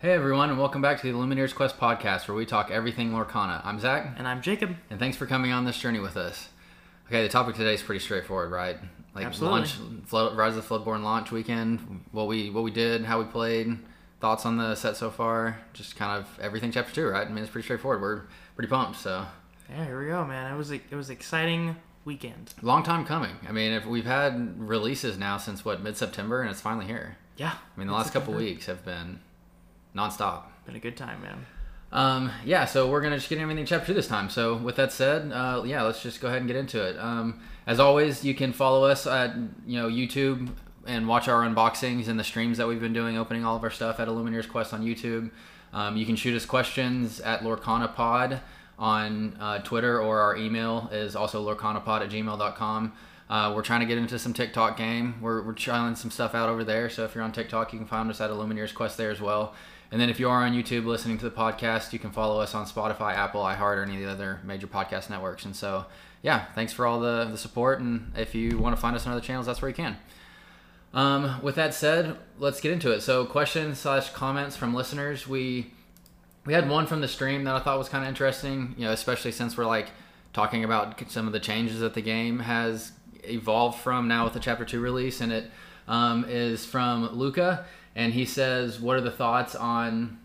Hey everyone, and welcome back to the Illumineers Quest podcast, where we talk everything Lorcana. I'm Zach, And I'm Jacob. and thanks for coming on this journey with us. Okay, the topic today is pretty straightforward, right? Like Absolutely. launch, Flo- Rise of the Floodborn launch weekend, what we what we did, how we played, thoughts on the set so far, just kind of everything chapter two, right? I mean, it's pretty straightforward. We're pretty pumped. So Yeah, here we go, man. It was it was exciting weekend. long time coming. I mean, if we've had releases now since what mid September, and it's finally here. Yeah. I mean, the last couple weeks have been nonstop. Been a good time, man. Um, yeah, so we're gonna just get everything chapter two this time. So with that said, uh, yeah, let's just go ahead and get into it. Um, as always, you can follow us at you know YouTube and watch our unboxings and the streams that we've been doing, opening all of our stuff at Illumineers Quest on YouTube. Um, you can shoot us questions at LorcanaPod on uh, Twitter, or our email is also lorcanapod at gmail.com. Uh, we're trying to get into some TikTok game. We're, we're trying some stuff out over there. So if you're on TikTok, you can find us at Illumineers Quest there as well. And then if you are on YouTube listening to the podcast, you can follow us on Spotify, Apple, iHeart, or any of the other major podcast networks. And so, yeah, thanks for all the, the support. And if you want to find us on other channels, that's where you can. Um, with that said, let's get into it. So, questions slash comments from listeners. We we had one from the stream that I thought was kind of interesting. You know, especially since we're like talking about some of the changes that the game has evolved from now with the chapter two release, and it um, is from Luca, and he says, "What are the thoughts on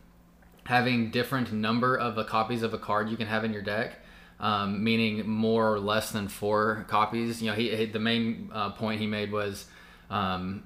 having different number of the copies of a card you can have in your deck?" Um, meaning more or less than four copies. You know, he, he the main uh, point he made was um,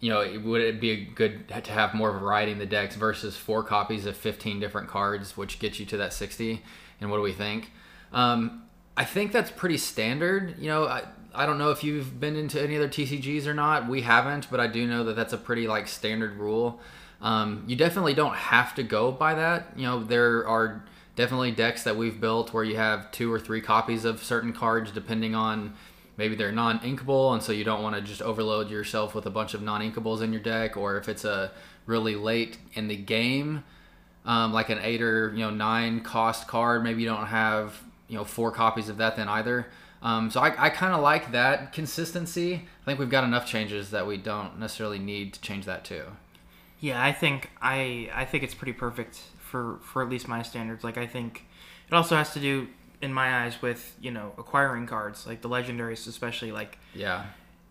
you know, would it be a good to have more variety in the decks versus four copies of 15 different cards, which gets you to that 60? And what do we think? Um, I think that's pretty standard. You know, I, I don't know if you've been into any other TCGs or not. We haven't, but I do know that that's a pretty like standard rule. Um, you definitely don't have to go by that. You know, there are definitely decks that we've built where you have two or three copies of certain cards depending on maybe they're non-inkable and so you don't want to just overload yourself with a bunch of non-inkables in your deck or if it's a really late in the game um, like an eight or you know nine cost card maybe you don't have you know four copies of that then either um, so i, I kind of like that consistency i think we've got enough changes that we don't necessarily need to change that too Yeah, I think I I think it's pretty perfect for for at least my standards. Like I think it also has to do in my eyes with, you know, acquiring cards, like the legendaries especially like yeah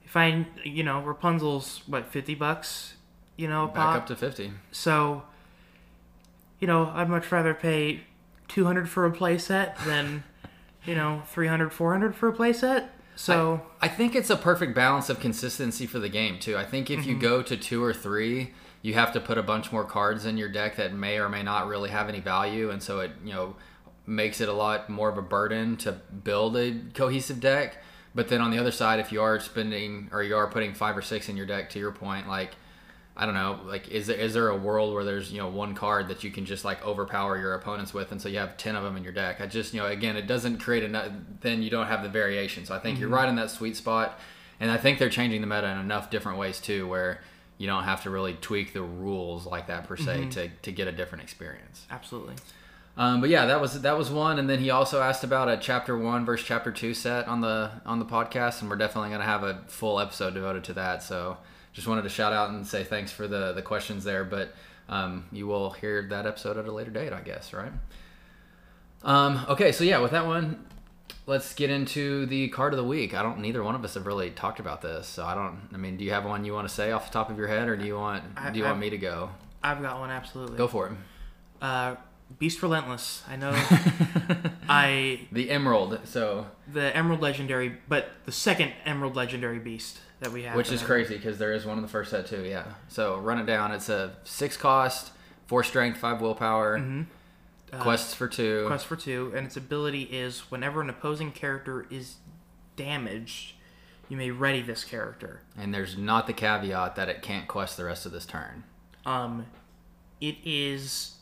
if I, you know, Rapunzel's what 50 bucks, you know, a back pop. up to 50 So, you know, I'd much rather pay 200 for a playset than, you know, 300, 400 for a playset. So, I think it's a perfect balance of consistency for the game too. I think if you mhm. go to two or three, you have to put a bunch more cards in your deck that may or may not really have any value, and so it you know makes it a lot more of a burden to build a cohesive deck. But then on the other side, if you are spending or you are putting five or six in your deck, to your point, like I don't know, like is there, is there a world where there's you know one card that you can just like overpower your opponents with, and so you have ten of them in your deck? I just you know again, it doesn't create enough. Then you don't have the variation. So I think you're right in that sweet spot, and I think they're changing the meta in enough different ways too, where you don't have to really tweak the rules like that per se to, to get a different experience. absolutely. Um, but yeah, that was that was one, and then he also asked about a chapter one versus chapter two set on the on the podcast, and we're definitely going to have a full episode devoted to that. So just wanted to shout out and say thanks for the the questions there, but um, you will hear that episode at a later date, I guess, right? Um, okay, so yeah, with that one, let's get into the card of the week. I don't. Neither one of us have really talked about this, so I don't. I mean, do you have one you want to say off the top of your head, or do you want I- do you want me to go? I've got one absolutely. Go for it. Uh, Beast Relentless. I know I the Emerald. So the Emerald Legendary, but the second Emerald Legendary Beast that we have, Which is crazy because there is one in the first set too. Yeah. So run it down. It's a six cost, four strength, five willpower. Uh, Quests for two. Quest for two, and its ability is whenever an opposing character is damaged, you may ready this character. and there's not the caveat that it can't quest the rest of this turn. Um, it is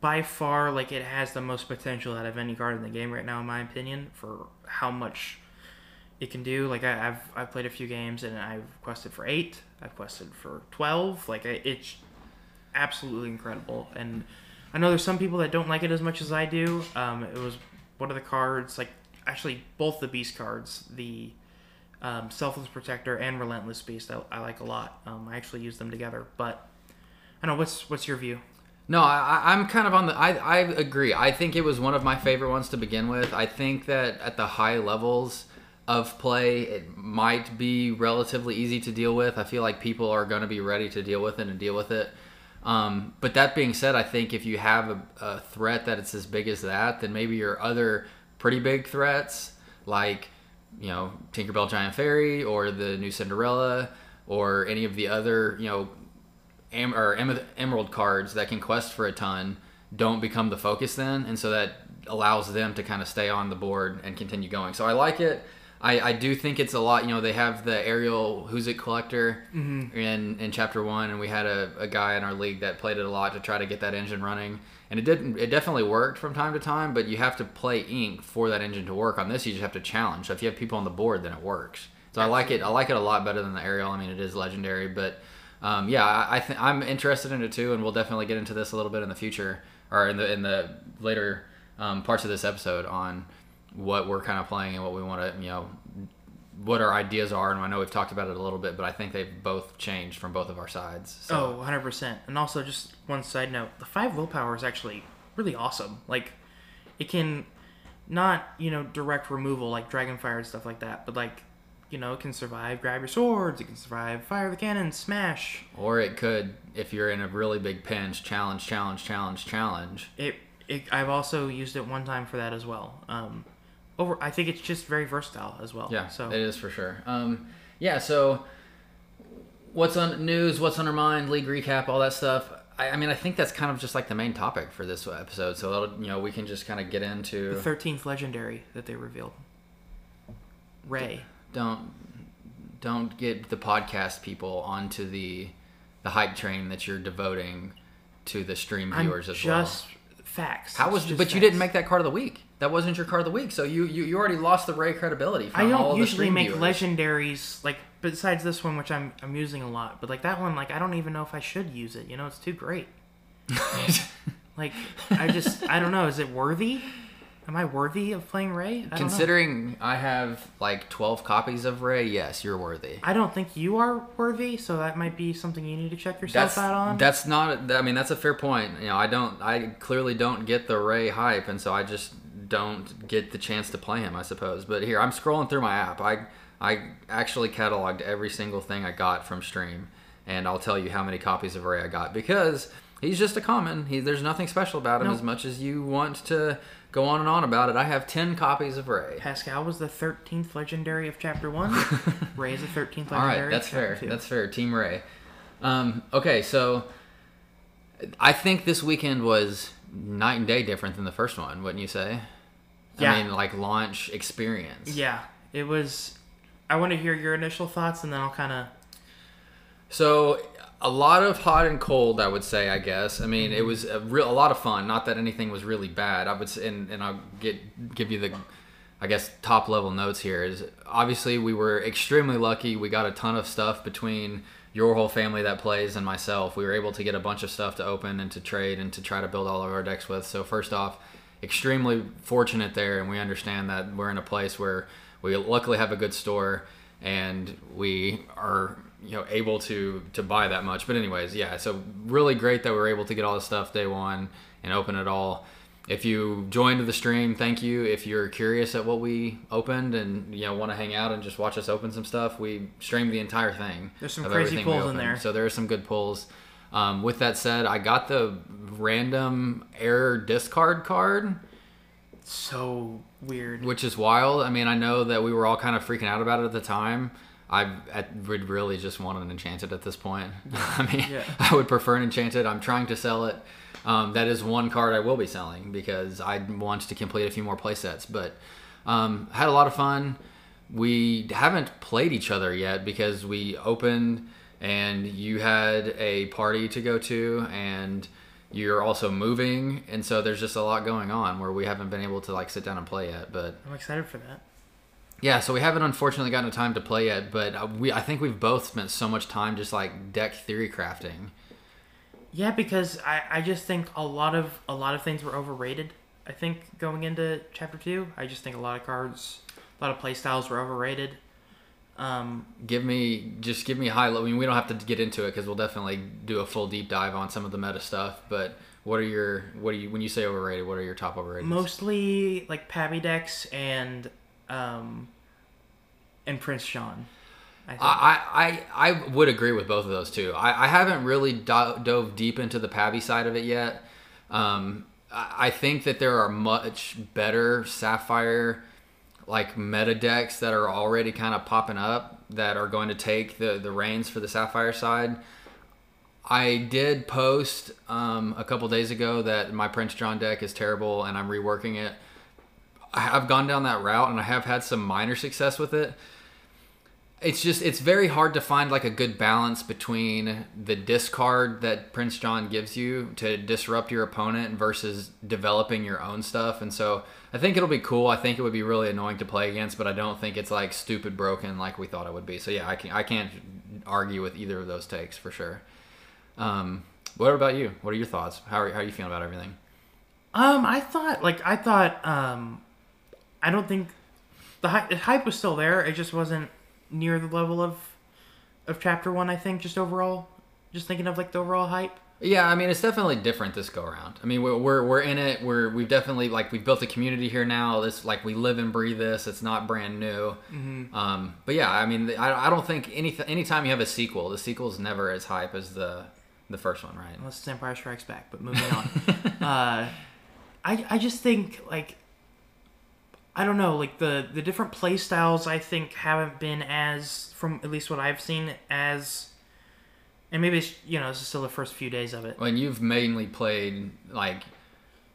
by far like it has the most potential out of any card in the game right now, in my opinion, for how much it can do. Like I, I've I've played a few games and I've quested for eight, I've quested for twelve. Like it's absolutely incredible, and I know there's some people that don't like it as much as I do. Um, it was one of the cards, like actually both the beast cards, the um, Selfless Protector and Relentless Beast. I, I like a lot. Um, I actually use them together, but I don't know what's what's your view? No, I, I'm kind of on the. I, I agree. I think it was one of my favorite ones to begin with. I think that at the high levels of play, it might be relatively easy to deal with. I feel like people are going to be ready to deal with it and deal with it. Um, but that being said, I think if you have a, a threat that it's as big as that, then maybe your other pretty big threats, like you know Tinkerbell Giant Fairy or the new Cinderella or any of the other you know em- or em- emerald cards that can quest for a ton don't become the focus then, and so that allows them to kind of stay on the board and continue going. So I like it. I, I do think it's a lot. You know, they have the Ariel Who's It collector mm-hmm. in in chapter one, and we had a, a guy in our league that played it a lot to try to get that engine running, and it didn't. It definitely worked from time to time, but you have to play ink for that engine to work. On this, you just have to challenge. So if you have people on the board, then it works. So I like it. I like it a lot better than the Ariel. I mean, it is legendary, but um, yeah, I, I think I'm interested in it too, and we'll definitely get into this a little bit in the future or in the in the later um, parts of this episode on what we're kind of playing and what we want to you know what our ideas are. And I know we've talked about it a little bit, but I think they've both changed from both of our sides. So, Oh, 100%. And also, just one side note the 5 willpower is actually really awesome. Like, it can not, you know, direct removal like Dragonfire and stuff like that, but like, you know, it can survive grab your swords, it can survive fire the cannon, smash. or it could, if you're in a really big pinch, challenge, challenge, challenge, challenge. It, it I've also used it one time for that as well. Um, over, I think it's just very versatile as well. Yeah, So it is for sure. Um, yeah, so what's on news? What's on our mind? League recap, all that stuff. I, I mean, I think that's kind of just like the main topic for this episode. So you know, we can just kind of get into. the 13th legendary that they revealed. Ray. Don't don't get the podcast people onto the the hype train that you're devoting to the stream viewers I'm as well. just facts. How was? But you didn't make that card of the week. That wasn't your card of the week. So you you, you already lost the Ray credibility. From I all don't usually make viewers. legendaries like besides this one, which I'm I'm using a lot. But like that one, like I don't even know if I should use it. You know, it's too great. Like I just I don't know. Is it worthy? Am I worthy of playing Ray? I. Considering I have like 12 copies of Ray, yes, you're worthy. I don't think you are worthy, so that might be something you need to check yourself That's out on. that's not. I mean, that's a fair point. You know, I don't. I clearly don't get the Ray hype, and so I just don't get the chance to play him. I suppose. But here, I'm scrolling through my app. I I actually cataloged every single thing I got from stream, and I'll tell you how many copies of Ray I got because he's just a common. He there's nothing special about him No. as much as you want to go on and on about it. I have 10 copies of Ray. Pascal was the thirteenth legendary of chapter one. Ray is the thirteenth legendary. right, that's fair. two. That's fair. Team Ray. Um, okay, so I think this weekend was night and day different than the first one, wouldn't you say? Yeah. I mean, like launch experience. yeah. It was. I want to hear your initial thoughts, and then I'll kind of. So a lot of hot and cold, I would say. I guess. I mean, it mm-hmm. was a real a lot of fun. Not that anything was really bad. I would say, and, and I'll get give you the, I guess top level notes here is obviously we were extremely lucky. We got a ton of stuff between your whole family that plays and myself. We were able to get a bunch of stuff to open and to trade and to try to build all of our decks with. So first off, extremely fortunate there, and we understand that we're in a place where we luckily have a good store and we are you know able to to buy that much but anyways yeah so really great that we are able to get all this stuff day one and open it all if you joined the stream thank you if you're curious at what we opened and you know want to hang out and just watch us open some stuff we streamed the entire thing There's some crazy pulls in there. so there are some good pulls um, with that said i got the random error discard card So weird. which is wild. I mean, I know that we were all kind of freaking out about it at the time. I, I would really just want an enchanted at this point. I mean, Yeah. I would prefer an enchanted. I'm trying to sell it. Um, that is one card I will be selling because I want to complete a few more play sets. But um, had a lot of fun. We haven't played each other yet because we opened and you had a party to go to and you're also moving and so there's just a lot going on where we haven't been able to like sit down and play yet but I'm excited for that. Yeah so we haven't unfortunately gotten the time to play yet but uh, we i think we've both spent so much time just like deck theory crafting Yeah, because I, I just think a lot of a lot of things were overrated. I think going into chapter two, I just think a lot of cards, a lot of play styles were overrated. Um, Give me just give me high. Level. I mean, we don't have to get into it because we'll definitely do a full deep dive on some of the meta stuff. But what are your what do you when you say overrated? What are your top overrated? mostly like Pabbie decks and um, and Prince John. I. I, I, I would agree with both of those too. I, I haven't really do- dove deep into the Pabbie side of it yet. Um, I, I think that there are much better Sapphire like meta decks that are already kind of popping up that are going to take the, the reins for the Sapphire side. I did post um, a couple days ago that my Prince John deck is terrible and I'm reworking it. I have gone down that route and I have had some minor success with it it's just it's very hard to find like a good balance between the discard that Prince John gives you to disrupt your opponent versus developing your own stuff. And so I think it'll be cool. I think it would be really annoying to play against, but I don't think it's like stupid broken like we thought it would be. So yeah, I can I can't argue with either of those takes for sure. Um, what about you? What are your thoughts? How are, how are you feeling about everything? Um, I thought like I thought um, I don't think the the hype was still there. It just wasn't near the level of of chapter one. I think just overall, just thinking of like the overall hype. Yeah, I mean it's definitely different this go around. I mean we're we're, we're in it. We're we've definitely like we've built a community here now. This like we live and breathe this. It's not brand new. Um, but yeah, I mean I, I don't think any anytime you have a sequel, the sequel is never as hype as the the first one, right? Unless it's Empire Strikes Back, but moving on. uh, I I just think like I don't know, like the the different play styles I think haven't been as from at least what I've seen as and maybe it's you know, this is still the first few days of it. When you've mainly played like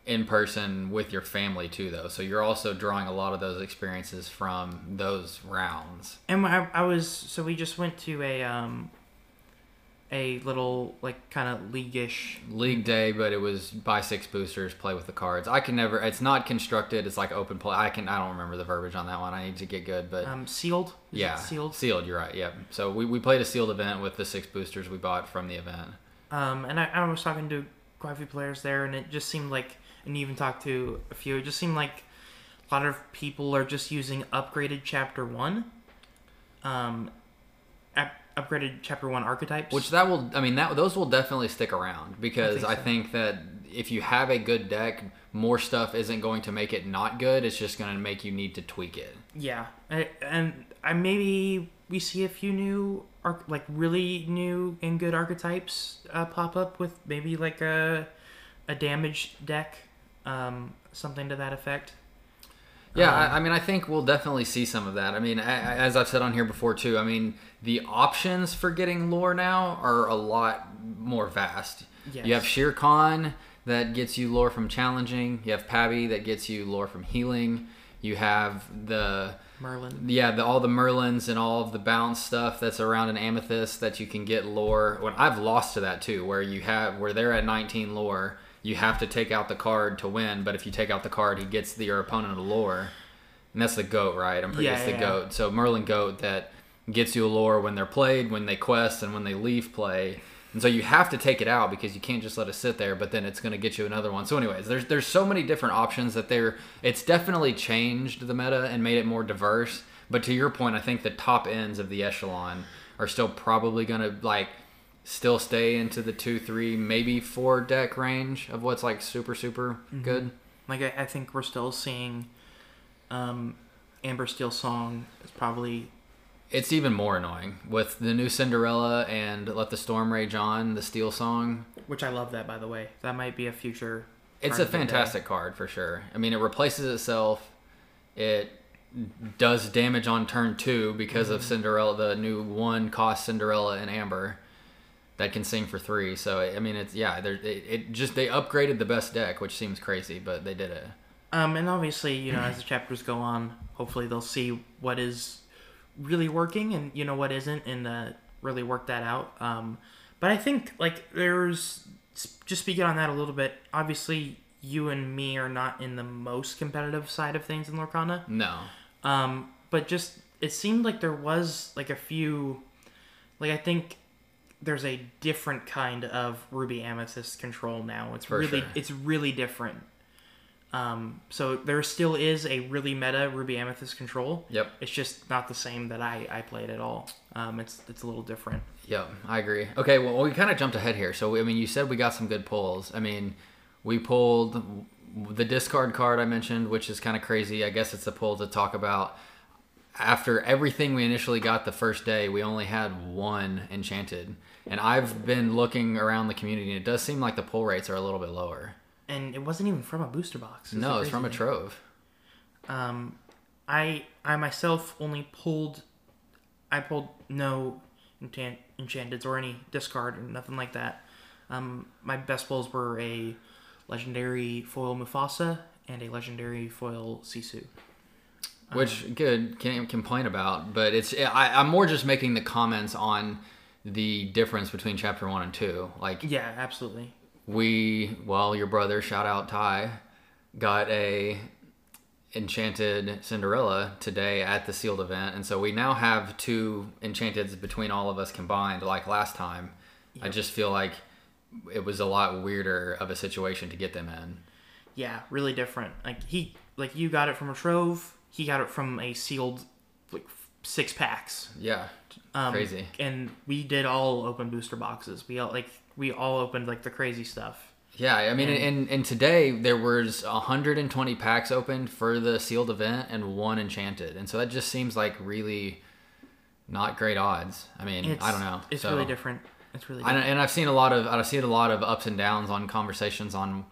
in person with your family too, though, so you're also drawing a lot of those experiences from those rounds. And I, I was so we just went to a um a little like kind of league-ish League day, but it was buy six boosters, play with the cards. I can never. It's not constructed. It's like open play. I can. I don't remember the verbiage on that one. I need to get good, but um sealed. Is yeah, sealed. Sealed. You're right. Yeah. So we, we played a sealed event with the six boosters we bought from the event. Um, and I, I was talking to quite a few players there, and it just seemed like, and you even talked to a few. It just seemed like a lot of people are just using upgraded chapter one, um, up, upgraded chapter one archetypes. Which that will. I mean that those will definitely stick around because I think think, that if you have a good deck, more stuff isn't going to make it not good. It's just going to make you need to tweak it. yeah, I, and I maybe we see a few new arch- like really new and good archetypes uh, pop up with maybe like a a damaged deck, um, something to that effect. Yeah, Um, I, I mean, I think we'll definitely see some of that. I mean, a- as I've said on here before too, I mean, the options for getting lore now are a lot more vast. Yes. You have Shere Khan that gets you lore from challenging. You have Pabbie that gets you lore from healing. You have the Merlin. yeah, the, all the Merlins and all of the bounce stuff that's around an Amethyst that you can get lore. When I've lost to that too, where you have where they're at 19 lore, you have to take out the card to win. But if you take out the card, he gets the, your opponent a lore, and that's the goat, right? I'm pretty Yeah, it's the yeah. goat. So Merlin goat that gets you a lore when they're played, when they quest, and when they leave play. And so you have to take it out because you can't just let it sit there. But then it's going to get you another one. So, anyways, there's there's so many different options that they're. It's definitely changed the meta and made it more diverse. But to your point, I think the top ends of the echelon are still probably going to like still stay into the two, three, maybe four deck range of what's like super super good. Like I, I think we're still seeing um, Amber Steel Song is probably It's even more annoying with the new Cinderella and Let the Storm Rage On, the Steel song. which I love that by the way. That might be a future. It's a of the day. fantastic card for sure. I mean, it replaces itself. It does damage on turn two because Mm-hmm. of Cinderella, the new one cost Cinderella and Amber that can sing for three. So I mean, it's yeah, there it, it just they upgraded the best deck, which seems crazy, but they did it. Um, and obviously, you know, as the chapters go on, hopefully they'll see what is really working and you know what isn't, and uh, really work that out. Um, but I think like there's just speaking on that a little bit. Obviously, you and me are not in the most competitive side of things in Lorcana. No, Um, but just it seemed like there was like a few, like I think there's a different kind of Ruby Amethyst control now. It's For really sure. it's really different. Um, so there still is a really meta Ruby Amethyst control. Yep. It's just not the same that I, I played at all. Um, it's it's a little different. Yep, I agree. Okay, well, we kind of jumped ahead here. So, I mean, you said we got some good pulls. I mean, we pulled the discard card I mentioned, which is kind of crazy. I guess it's a pull to talk about. After everything we initially got the first day, we only had one enchanted. And I've been looking around the community, and it does seem like the pull rates are a little bit lower. And it wasn't even from a booster box. It's No, it's from a trove. Um, I I myself only pulled, I pulled no enchant, enchanteds or any discard or nothing like that. Um, my best pulls were a legendary foil Mufasa and a legendary foil Sisu. Which um, good can't complain about but it's I, i'm more just making the comments on the difference between chapter one and two like Yeah, absolutely. we well your brother shout out ty got a enchanted cinderella today at the sealed event and so we now have two enchanteds between all of us combined like last time i just feel like it was a lot weirder of a situation to get them in Yeah, really different. Like he, like you got it from a trove. He got it from a sealed, like six packs. yeah Um, crazy And we did all open booster boxes. We all like we all opened like the crazy stuff. Yeah, I mean, and, and today there was 120 packs opened for the sealed event and one enchanted, and so that just seems like really not great odds. I mean, I don't know. It's So- really different. It's really different. don't- and I've seen a lot of I've seen a lot of ups and downs on conversations on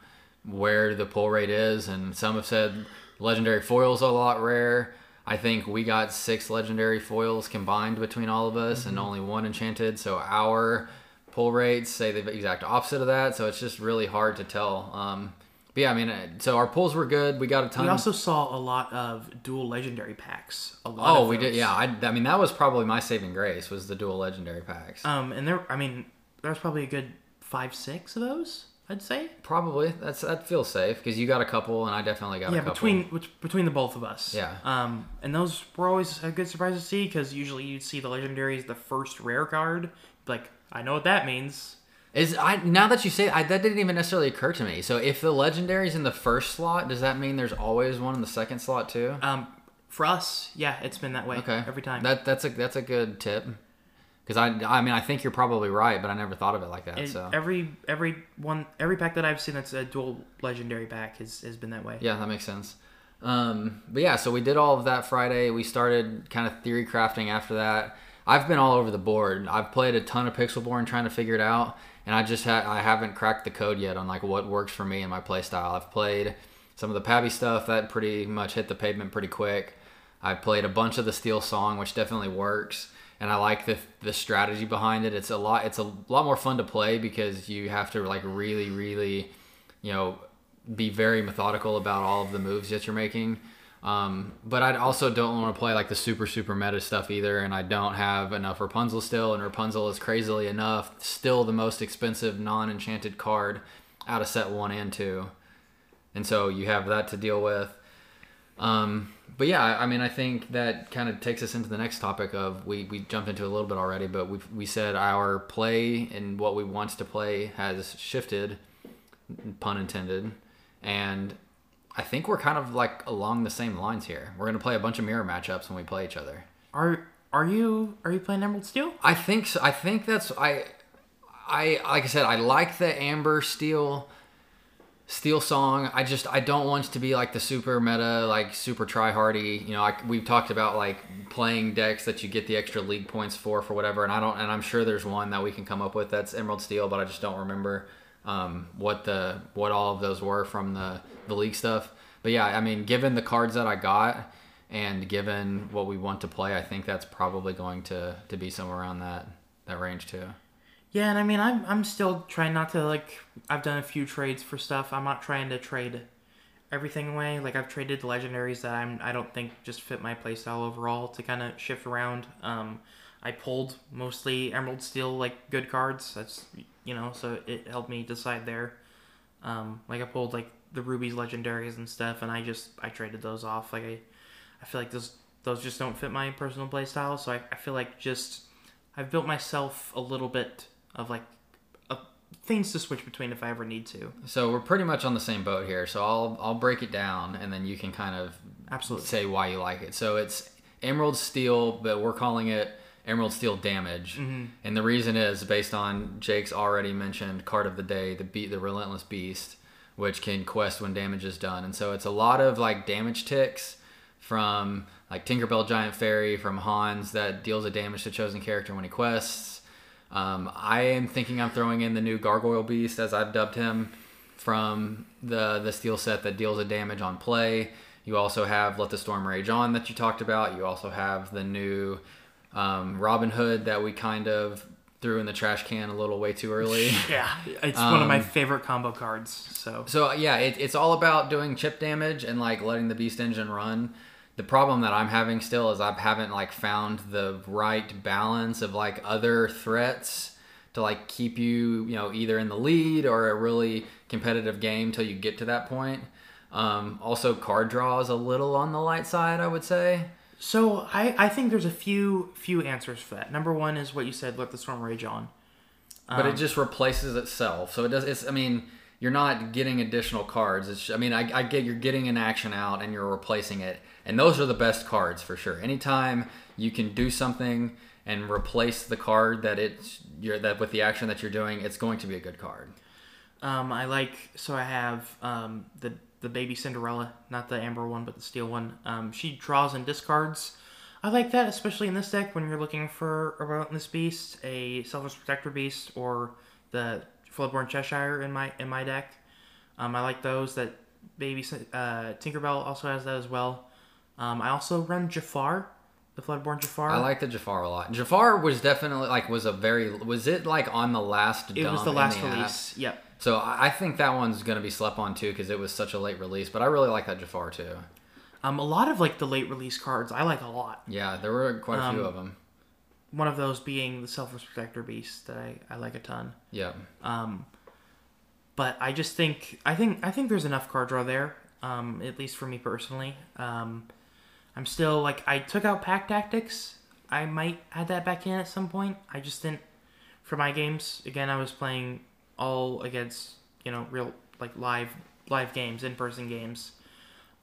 where the pull rate is, and some have said legendary foils are a lot rare. I think we got six legendary foils combined between all of us, Mm-hmm. and only one enchanted. So our pull rates say the exact opposite of that. So it's just really hard to tell. Um, but yeah, I mean, uh, so our pulls were good. We got a ton. we also saw a lot of dual legendary packs. A lot. oh, of we did. Yeah, I, I mean, that was probably my saving grace was the dual legendary packs. Um, and there, I mean, there's probably a good five, six of those. I'd say. Probably that's that feels safe because you got a couple, and I definitely got yeah, a couple. between which, between the both of us. Yeah. Um, and those were always a good surprise to see because usually you'd see the legendaries the first rare card. Like I know what that means. Is I now that you say I, that didn't even necessarily occur to me. So if the legendary's in the first slot, does that mean there's always one in the second slot too? Um, for us, yeah, it's been that way Okay, every time. That that's a that's a good tip. Because I I mean I think you're probably right, but I never thought of it like that. And so every every one every pack that I've seen that's a dual legendary pack has, has been that way. yeah, that makes sense. Um, but yeah, so we did all of that Friday. We started kind of theory crafting after that. I've been all over the board. I've played a ton of Pixelborn trying to figure it out, and I just ha- I haven't cracked the code yet on like what works for me and my play style. I've played some of the Pabbie stuff that pretty much hit the pavement pretty quick. I played a bunch of the Steel Song, which definitely works, and I like the the strategy behind it. It's a lot. It's a lot more fun to play because you have to like really, really, you know, be very methodical about all of the moves that you're making. Um, but I also don't want to play like the super super meta stuff either, and I don't have enough Rapunzel still, and Rapunzel is crazily enough still the most expensive non enchanted card out of set one and two, and so you have that to deal with. Um, but yeah, I mean, I think that kind of takes us into the next topic of we, we jumped into a little bit already, but we we said our play and what we want to play has shifted, pun intended, and I think we're kind of like along the same lines here. We're gonna play a bunch of mirror matchups when we play each other. Are are you are you playing Emerald Steel? I think so. I think that's I I like I said I like the amber steel steel song. I just I don't want to be like the super meta like super try hardy. You know, I, we've talked about like playing decks that you get the extra league points for for whatever, and I don't and I'm sure there's one that we can come up with that's emerald steel, but I just don't remember um, what the what all of those were from the the league stuff. But yeah, I mean, given the cards that I got. And given what we want to play, I think that's probably going to, to be somewhere around that that range too. Yeah, and I mean I'm I'm still trying not to like I've done a few trades for stuff. I'm not trying to trade everything away. Like I've traded the legendaries that I'm I don't think just fit my playstyle overall to kind of shift around. Um, I pulled mostly Emerald Steel like good cards. That's you know so it helped me decide there. Um, like I pulled like the rubies legendaries and stuff, and I just I traded those off. Like I I feel like those those just don't fit my personal playstyle. So I, I feel like just I've built myself a little bit of like a things to switch between if I ever need to. So we're pretty much on the same boat here. So I'll I'll break it down and then you can kind of Absolutely. say why you like it. So it's Emerald Steel, but we're calling it Emerald Steel Damage. Mm-hmm. And the reason is based on Jake's already mentioned card of the day, the beat the Relentless Beast, which can quest when damage is done. And so it's a lot of like damage ticks from like Tinkerbell Giant Fairy from Hans that deals a damage to chosen character when he quests. Um, I am thinking I'm throwing in the new Gargoyle Beast as I've dubbed him from the the steel set that deals a damage on play. You also have Let the Storm Rage On that you talked about. You also have the new um, Robin Hood that we kind of threw in the trash can a little way too early. Yeah, it's one of my Um, favorite combo cards. So So yeah, it, it's all about doing chip damage and like letting the beast engine run. The problem that I'm having still is I haven't like found the right balance of like other threats to like keep you you know either in the lead or a really competitive game till you get to that point. Um, also, card draw is a little on the light side, I would say. So I, I think there's a few few answers for that. Number one is what you said, let the storm rage on. but Um, it just replaces itself. So it does. It's. I mean, you're not getting additional cards. It's. I mean, I, I get you're getting an action out and you're replacing it, and those are the best cards for sure. Anytime you can do something and replace the card that it's you're that with the action that you're doing, it's going to be a good card. Um, I like so I have um, the the baby Cinderella, not the amber one, but the steel one. Um, she draws and discards. I like that, especially in this deck when you're looking for a relentless beast, a selfless protector beast, or the Floodborn Cheshire in my in my deck. Um, I like those. That baby uh, Tinkerbell also has that as well. Um, I also run Jafar, the Floodborn Jafar. I like the Jafar a lot. Jafar was definitely like was a very was it like on the last. it was the last app? release. Yep. So I think that one's going to be slept on too because it was such a late release. But I really like that Jafar too. Um, a lot of like the late release cards I like a lot. Yeah, there were quite a few Um, of them. One of those being the Selfless Protector Beast that I, I like a ton. Yeah. Um, but I just think I think I think there's enough card draw there. Um, at least for me personally. Um, I'm still like I took out Pack Tactics. I might add that back in at some point. I just didn't for my games. Again, I was playing all against you know real like live live games, in person games.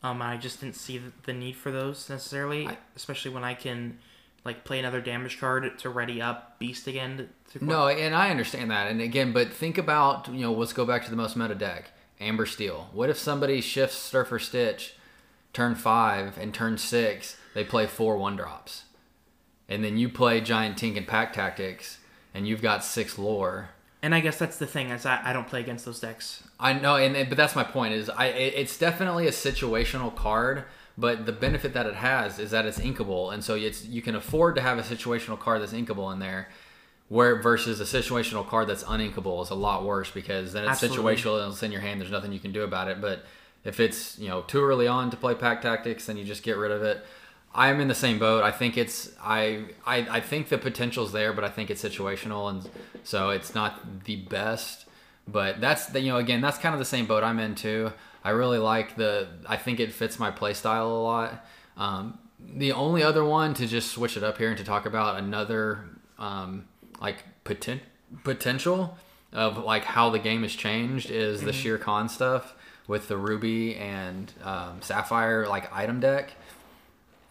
Um, I just didn't see the, need for those necessarily, I- especially when I can like play another damage card to ready up Beast again. To, to No, and I understand that. And again, but think about, you know, let's go back to the most meta deck Amber Steel. What if somebody shifts Surfer Stitch turn five and turn six, they play four one drops? And then you play Giant Tink and Pack Tactics, and you've got six lore. And I guess that's the thing is I, I don't play against those decks. I know, and but that's my point. Is I it- it's definitely a situational card, but the benefit that it has is that it's inkable, and so it's you can afford to have a situational card that's inkable in there. Where versus a situational card that's uninkable is a lot worse because then it's Absolutely. situational and it's in your hand. There's nothing you can do about it. But if it's you know too early on to play pack tactics, then you just get rid of it. I'm in the same boat. I think it's I I, I think the potential's there, but I think it's situational, and so it's not the best. But that's the you know again that's kind of the same boat I'm in too. I really like the I think it fits my play style a lot. Um, the only other one to just switch it up here and to talk about another um, like poten- potential of like how the game has changed is the Shere Khan stuff with the ruby and um, sapphire like item deck.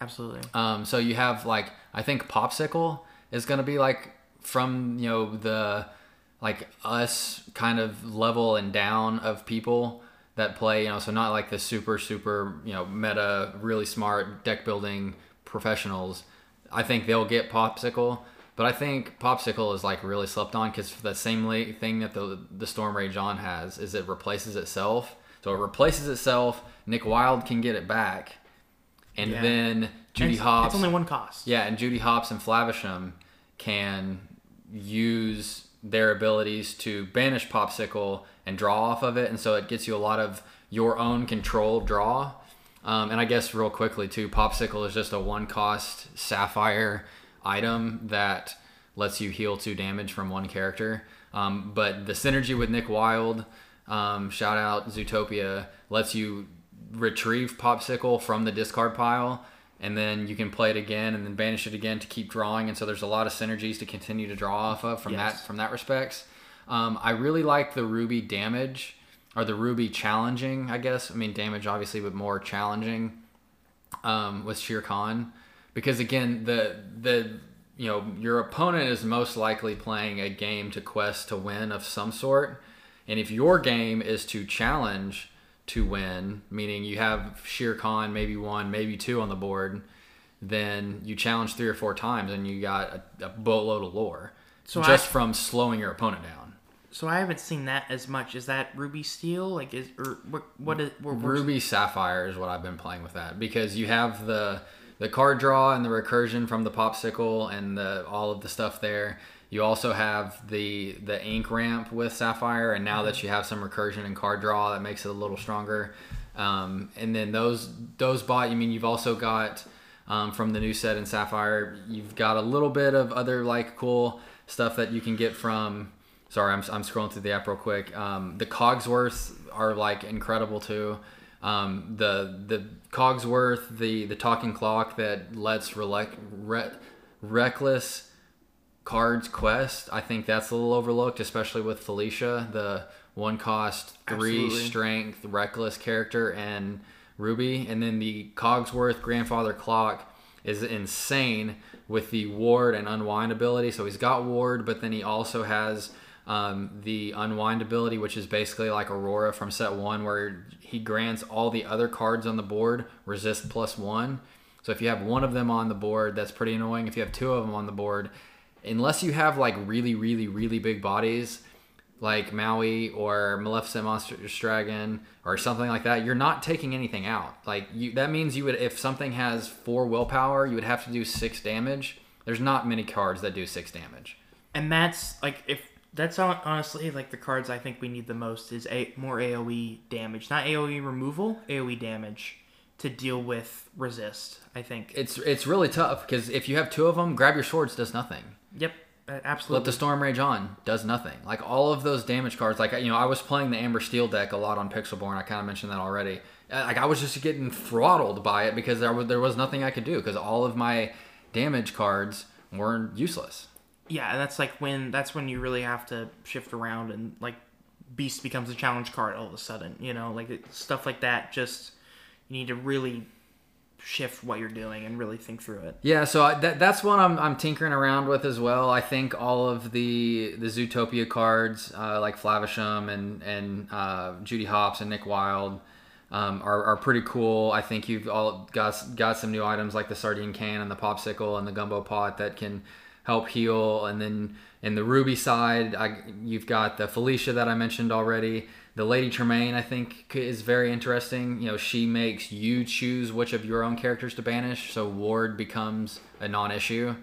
Absolutely. Um, so you have like I think Popsicle is gonna be like from you know the like us kind of level and down of people that play you know so not like the super super you know meta really smart deck building professionals. I think they'll get Popsicle, but I think Popsicle is like really slept on because the same thing that the the Storm Rage on has is it replaces itself. So it replaces itself. Nick Wilde can get it back, and Yeah. then Judy it's, Hopps. It's only one cost. Yeah, and Judy Hopps and Flaversham can use their abilities to banish Popsicle and draw off of it, and so it gets you a lot of your own control draw. Um, and I guess real quickly too, Popsicle is just a one-cost Sapphire item that lets you heal two damage from one character. Um, but the synergy with Nick Wilde, um, shout out Zootopia, lets you retrieve Popsicle from the discard pile, and then you can play it again and then banish it again to keep drawing. And so there's a lot of synergies to continue to draw off of from Yes. that from that respects. Um, I really like the Ruby damage or the Ruby challenging. I guess I mean damage obviously, but more challenging um, with Shere Khan because again the the you know your opponent is most likely playing a game to quest to win of some sort, and if your game is to challenge to win, meaning you have Shere Khan maybe one, maybe two on the board, then you challenge three or four times and you got a, a boatload of lore So just I- from slowing your opponent down. So I haven't seen that as much. Is that Ruby Steel? Like is or what? What is what, Ruby Sapphire is what I've been playing with that because you have the the card draw and the recursion from the popsicle and the all of the stuff there. You also have the the ink ramp with Sapphire, and now that you have some recursion and card draw, that makes it a little stronger. Um, and then those those bot, you mean you've also got um, from the new set in Sapphire, you've got a little bit of other like cool stuff that you can get from. Sorry, I'm, I'm scrolling through the app real quick. Um, the Cogsworth are like incredible too. Um, the the Cogsworth, the the talking clock that lets relec, re, reckless cards quest. I think that's a little overlooked, especially with Felicia, the one cost three Absolutely. strength reckless character, and Ruby, and then the Cogsworth grandfather clock is insane with the ward and unwind ability. So he's got ward, but then he also has um, the unwind ability, which is basically like Aurora from set one, where he grants all the other cards on the board resist plus one. So if you have one of them on the board, that's pretty annoying. If you have two of them on the board, unless you have like really, really, really big bodies, like Maui or Maleficent Monster Dragon or something like that, you're not taking anything out. Like you, that means you would, if something has four willpower, you would have to do six damage. There's not many cards that do six damage. and that's like if that's honestly like the cards I think we need the most is a more AOE damage, not AOE removal, AOE damage to deal with resist. I think. It's it's really tough because if you have two of them, grab your swords does nothing. Yep, absolutely. Let the storm rage on does nothing. Like all of those damage cards, like you know, I was playing the Amber Steel deck a lot on Pixelborn. I kind of mentioned that already. Uh, Like I was just getting throttled by it because there was there was nothing I could do because all of my damage cards were useless. yeah, and that's like when that's when you really have to shift around and like Beast becomes a challenge card all of a sudden. You know, like it, stuff like that. Just you need to really shift what you're doing and really think through it. Yeah, so I, that, that's one I'm, I'm tinkering around with as well. I think all of the the Zootopia cards, uh, like Flaversham and and uh, Judy Hopps and Nick Wilde, um, are, are pretty cool. I think you've all got got some new items like the sardine can and the popsicle and the gumbo pot that can help heal. And then in the Ruby side, I, you've got the Felicia that I mentioned already. The Lady Tremaine, I think, is very interesting. You know, she makes you choose which of your own characters to banish, so Ward becomes a non-issue.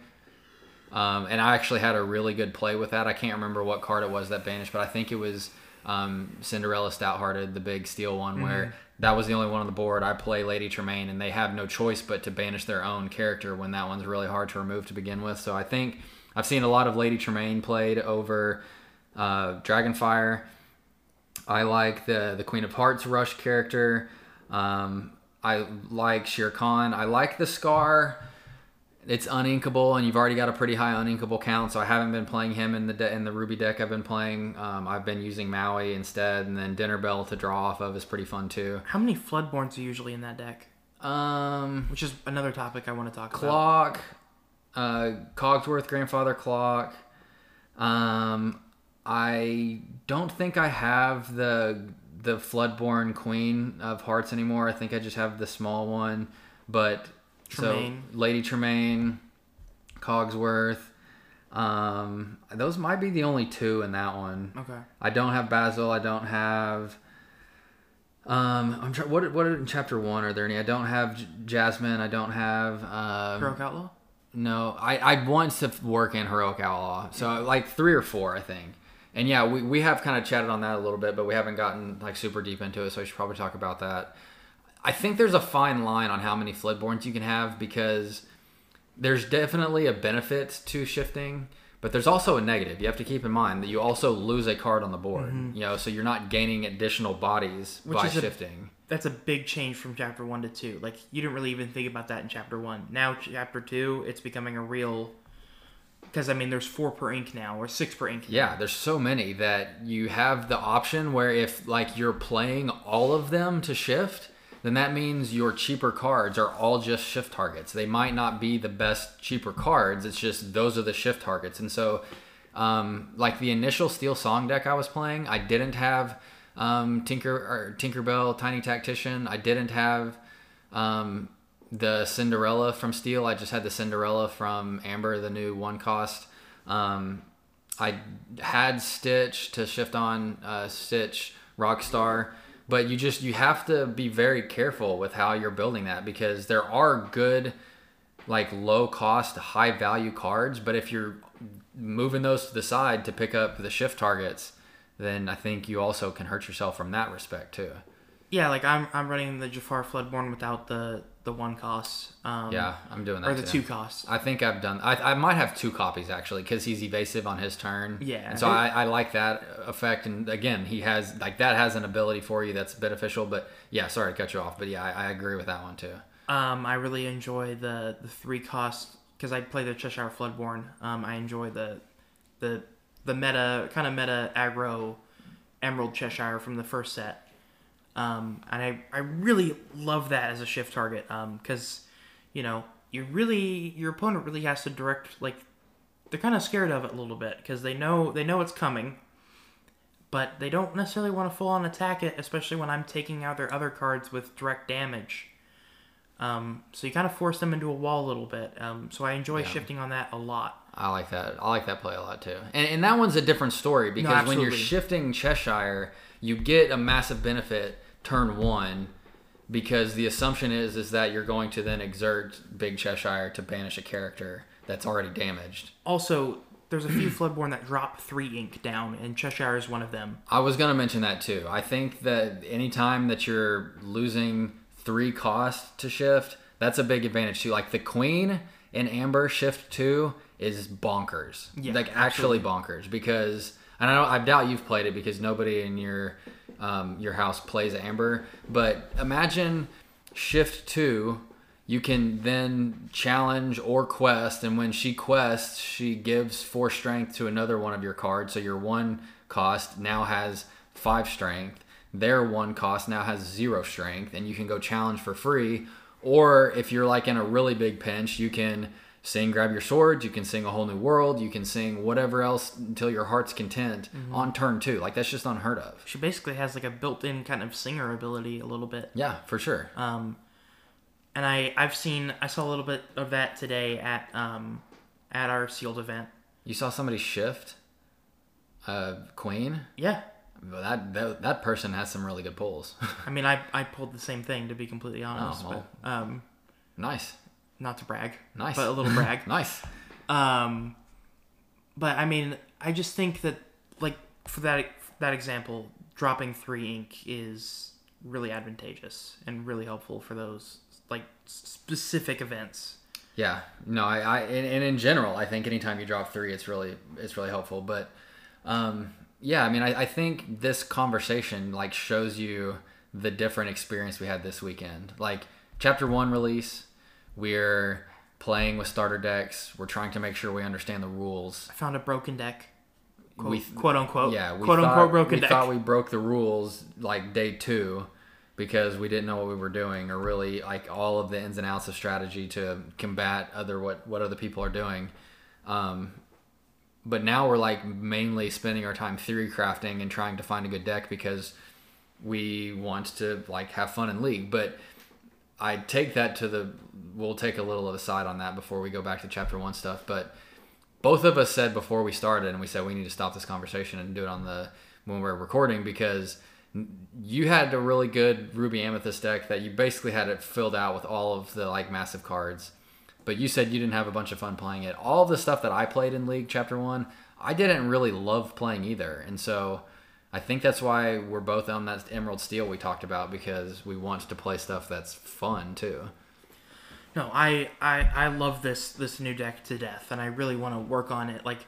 Um, and I actually had a really good play with that. I can't remember what card it was that banished, but I think it was um, Cinderella Stouthearted, the big steel one, where that was the only one on the board. I play Lady Tremaine, and they have no choice but to banish their own character when that one's really hard to remove to begin with. So I think I've seen a lot of Lady Tremaine played over uh, Dragonfire. I like the the Queen of Hearts rush character. Um, I like Shere Khan. I like the Scar. It's uninkable, and you've already got a pretty high uninkable count. So I haven't been playing him in the de- in the Ruby deck. I've been playing. Um, I've been using Maui instead, and then Dinner Bell to draw off of is pretty fun too. How many Floodborns are usually in that deck? Um, Which is another topic I want to talk about. Clock, uh, Cogsworth Grandfather Clock. Um, I don't think I have the the Floodborn Queen of Hearts anymore. I think I just have the small one. But Tremaine. so Lady Tremaine, Cogsworth. Um, those might be the only two in that one. Okay. I don't have Basil. I don't have. Um, I'm trying. What what in chapter one are there any? I don't have J- Jasmine. I don't have. Um, Heroic Outlaw? no, I I want to work in heroic outlaw. So like three or four, I think. And yeah, we, we have kind of chatted on that a little bit, but we haven't gotten like super deep into it. So I should probably talk about that. I think there's a fine line on how many Floodborns you can have because there's definitely a benefit to shifting, but there's also a negative. You have to keep in mind that you also lose a card on the board. Mm-hmm. You know, so you're not gaining additional bodies Which by is a- shifting. That's a big change from chapter one to two. Like you didn't really even think about that in chapter one. Now chapter two, it's becoming a real Because I mean, there's four per ink now, or six per ink. Yeah, there's so many that you have the option where if like you're playing all of them to shift, then that means your cheaper cards are all just shift targets. They might not be the best cheaper cards. It's just those are the shift targets. And so, um, like the initial Steel Song deck I was playing, I didn't have um, Tinker or Tinkerbell Tiny Tactician. I didn't have um, the Cinderella from Steel. I just had the Cinderella from Amber, the new one cost. Um, I had Stitch to shift on uh, Stitch Rockstar, but you just you have to be very careful with how you're building that because there are good like low cost high value cards but if you're moving those to the side to pick up the shift targets then i think you also can hurt yourself from that respect too Yeah, like I'm I'm running the Jafar Floodborn without the the one cost. Um, yeah i'm doing that Or the too. two costs. I think I've done. I, I might have two copies actually because he's evasive on his turn. Yeah. and so I, I like that effect. And again, he has like that has an ability for you that's beneficial. But yeah, sorry to cut you off, but yeah, I, I agree with that one too. Um, I really enjoy the the three cost because I play the Cheshire Floodborn. Um, I enjoy the the the meta kind of meta aggro Emerald Cheshire from the first set. Um, and I, I really love that as a shift target because you know you really your opponent really has to direct like they're kind of scared of it a little bit because they know they know it's coming but they don't necessarily want to full on attack it especially when i'm taking out their other cards with direct damage um, so you kind of force them into a wall a little bit um, so i enjoy Yeah. shifting on that a lot I like that. I like that play a lot too. And, and that one's a different story because when you're shifting Cheshire, you get a massive benefit turn one because the assumption is is that you're going to then exert Big Cheshire to banish a character that's already damaged. also there's a few floodborn that drop three ink down and cheshire is one of them I was going to mention that too. I think that anytime that you're losing three cost to shift, that's a big advantage too. Like the Queen in Amber shift two is bonkers. Yeah, like actually bonkers because and I don't, I doubt you've played it because nobody in your um, your house plays Amber. But imagine shift two. You can then challenge or quest, and when she quests, she gives four strength to another one of your cards. So your one cost now has five strength. Their one cost now has zero strength, and you can go challenge for free. Or if you're like in a really big pinch, you can sing grab your swords you can sing a whole new world you can sing whatever else until your heart's content on turn two. Like that's just unheard of. She basically has like a built-in kind of singer ability a little bit. Yeah for sure. Um, and I I've seen I saw a little bit of that today at um at our sealed event. you saw somebody shift uh queen? Yeah, Well, that, that that person has some really good pulls. I mean I I pulled the same thing to be completely honest, Oh, well. but um nice not to brag, nice but a little brag. nice Um, but I mean I just think that like for that that example, dropping three ink is really advantageous and really helpful for those like specific events. Yeah, no, I, I and, and in general, I think anytime you drop three, it's really it's really helpful. But um, yeah, I mean, I, I think this conversation like shows you the different experience we had this weekend. Like chapter one release, we're playing with starter decks. We're trying to make sure we understand the rules. I found a broken deck. Quote, We- quote unquote. Yeah, we quote thought, unquote broken we deck. thought we broke the rules like day two because we didn't know what we were doing or really like all of the ins and outs of strategy to combat other what what other people are doing. Um, but now we're like mainly spending our time theory crafting and trying to find a good deck because we want to like have fun in league. But I take that to the. We'll take a little of a side on that before we go back to chapter one stuff. But both of us said before we started, and we said we need to stop this conversation and do it on the when we're recording because you had a really good Ruby Amethyst deck that you basically had it filled out with all of the like massive cards. But you said you didn't have a bunch of fun playing it. All the stuff that I played in League Chapter One, I didn't really love playing either, and so. I think that's why we're both on that Emerald Steel we talked about because we want to play stuff that's fun too. No, I, I I love this this new deck to death, and I really want to work on it. Like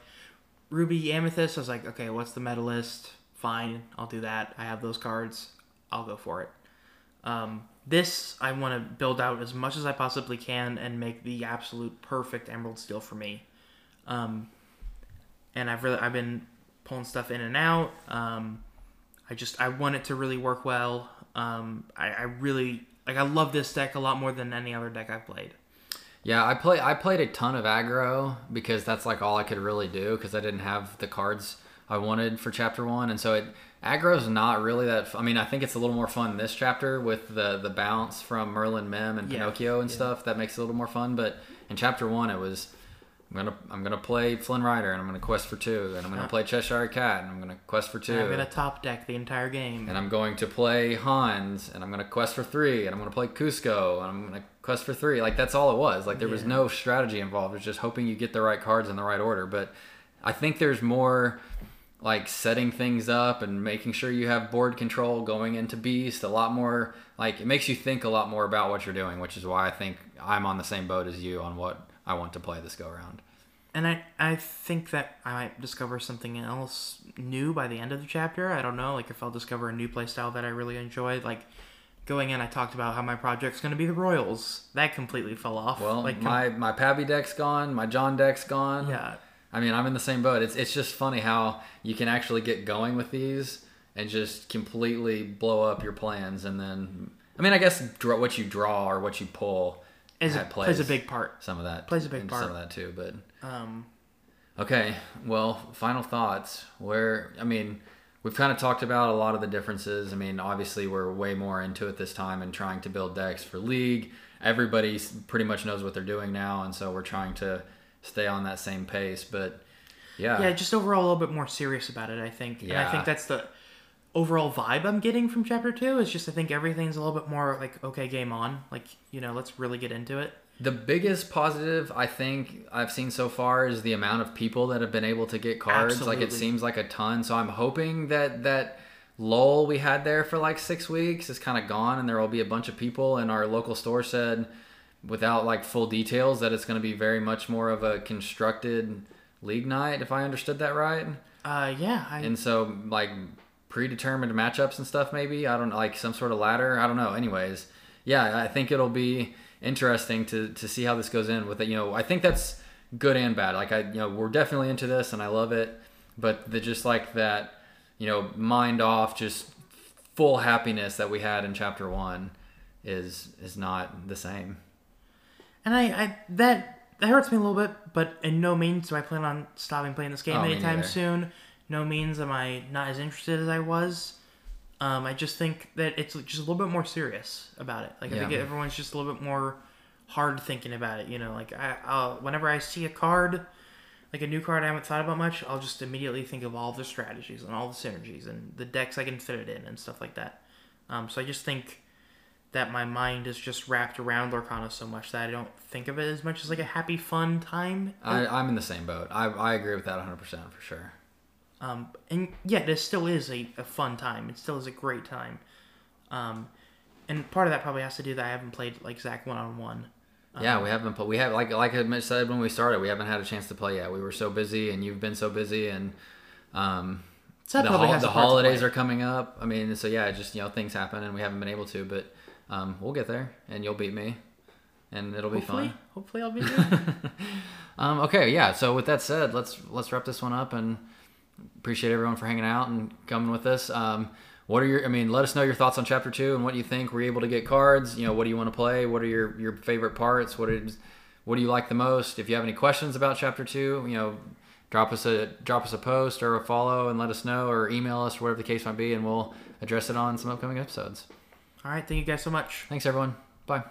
Ruby Amethyst, I was like, okay, what's the meta list? Fine, I'll do that. I have those cards. I'll go for it. Um, this I want to build out as much as I possibly can and make the absolute perfect Emerald Steel for me. Um, and I've really I've been pulling stuff in and out. Um, I just I want it to really work well. Um, I, I really like I love this deck a lot more than any other deck I've played. Yeah, I play. I played a ton of aggro because that's like all I could really do because I didn't have the cards I wanted for chapter one, and so it aggro is not really that. f- I mean, I think it's a little more fun this chapter with the the bounce from Merlin Mem and Yeah, Pinocchio and yeah. stuff. That makes it a little more fun. But in chapter one, it was I'm gonna I'm gonna play Flynn Rider and I'm gonna quest for two, and I'm gonna play Cheshire Cat and I'm gonna quest for 2 I'm gonna top deck the entire game. and I'm going to play Hans, and I'm going to quest for three, and I'm going to play Kuzco, and I'm going to quest for three. Like that's all it was. Like there was Yeah. no strategy involved. It was just hoping you get the right cards in the right order. But I think there's more like setting things up and making sure you have board control going into Beast. A lot more like it makes you think a lot more about what you're doing, which is why I think I'm on the same boat as you on what I want to play this go around. And I, I think that I might discover something else new by the end of the chapter. I don't know, like if I'll discover a new playstyle that I really enjoy. Like going in, I talked about how my project's going to be the Royals. That completely fell off. Well, like my my Pabbie deck's gone, my John deck's gone. yeah, I mean, I'm in the same boat. It's it's just funny how you can actually get going with these and just completely blow up your plans, and then I mean, I guess what you draw or what you pull is that a, plays a big part. some of that plays a big part. Some of that too, but Um, okay. Well, final thoughts. Where I mean, we've kind of talked about a lot of the differences. I mean, obviously we're way more into it this time and trying to build decks for league. Everybody pretty much knows what they're doing now, and so we're trying to stay on that same pace. But yeah, yeah, just overall a little bit more serious about it. I think, and I think that's the overall vibe I'm getting from chapter two. Is just I think everything's a little bit more like okay, game on. Like you know, let's really get into it. The biggest positive I think I've seen so far is the amount of people that have been able to get cards. Like it seems like a ton. So I'm hoping that that lull we had there for like six weeks is kind of gone, and there will be a bunch of people. And our local store said, without like full details, that it's going to be very much more of a constructed league night. If I understood that right. Uh, yeah, I, And so like predetermined matchups and stuff maybe. I don't know, like some sort of ladder. I don't know. Anyways, yeah, I think it'll be interesting to to see how this goes in with it. You know, I think that's good and bad. Like I you know, we're definitely into this and I love it. But the just like that, you know, mind off, just full happiness that we had in chapter one is is not the same. And I, I that that hurts me a little bit, but in no means do I plan on stopping playing this game Oh, anytime soon. No means am I not as interested as I was. Um, I just think that it's just a little bit more serious about it. Like I think everyone's just a little bit more hard thinking about it. You know, like I, I'll, whenever I see a card, like a new card I haven't thought about much, I'll just immediately think of all the strategies and all the synergies and the decks I can fit it in and stuff like that. Um, so I just think that my mind is just wrapped around Lorcana so much that I don't think of it as much as like a happy, fun time. I, I'm in the same boat. I, I agree with that 100% for sure. Um, and yeah, this still is a, a fun time. It still is a great time. Um, and part of that probably has to do that I haven't played like Zach one on one. Yeah, we haven't. Put, we have like like I said when we started, we haven't had a chance to play yet. We were so busy, and you've been so busy, and um, So the, has the a part to holidays are coming up. I mean, so yeah, just you know things happen, and we haven't been able to, but um, we'll get there, and you'll beat me, and it'll be Hopefully, fun. hopefully I'll be good. Um, okay, yeah. So with that said, let's let's wrap this one up, and appreciate everyone for hanging out and coming with us. Um, what are your? I mean, let us know your thoughts on chapter two and what you think. Were you able to get cards? You know, what do you want to play? What are your your favorite parts? What is what do you like the most? If you have any questions about chapter two, you know, drop us a drop us a post or a follow and let us know, or email us, or whatever the case might be, and we'll address it on some upcoming episodes. All right, thank you guys so much. Thanks, everyone. Bye.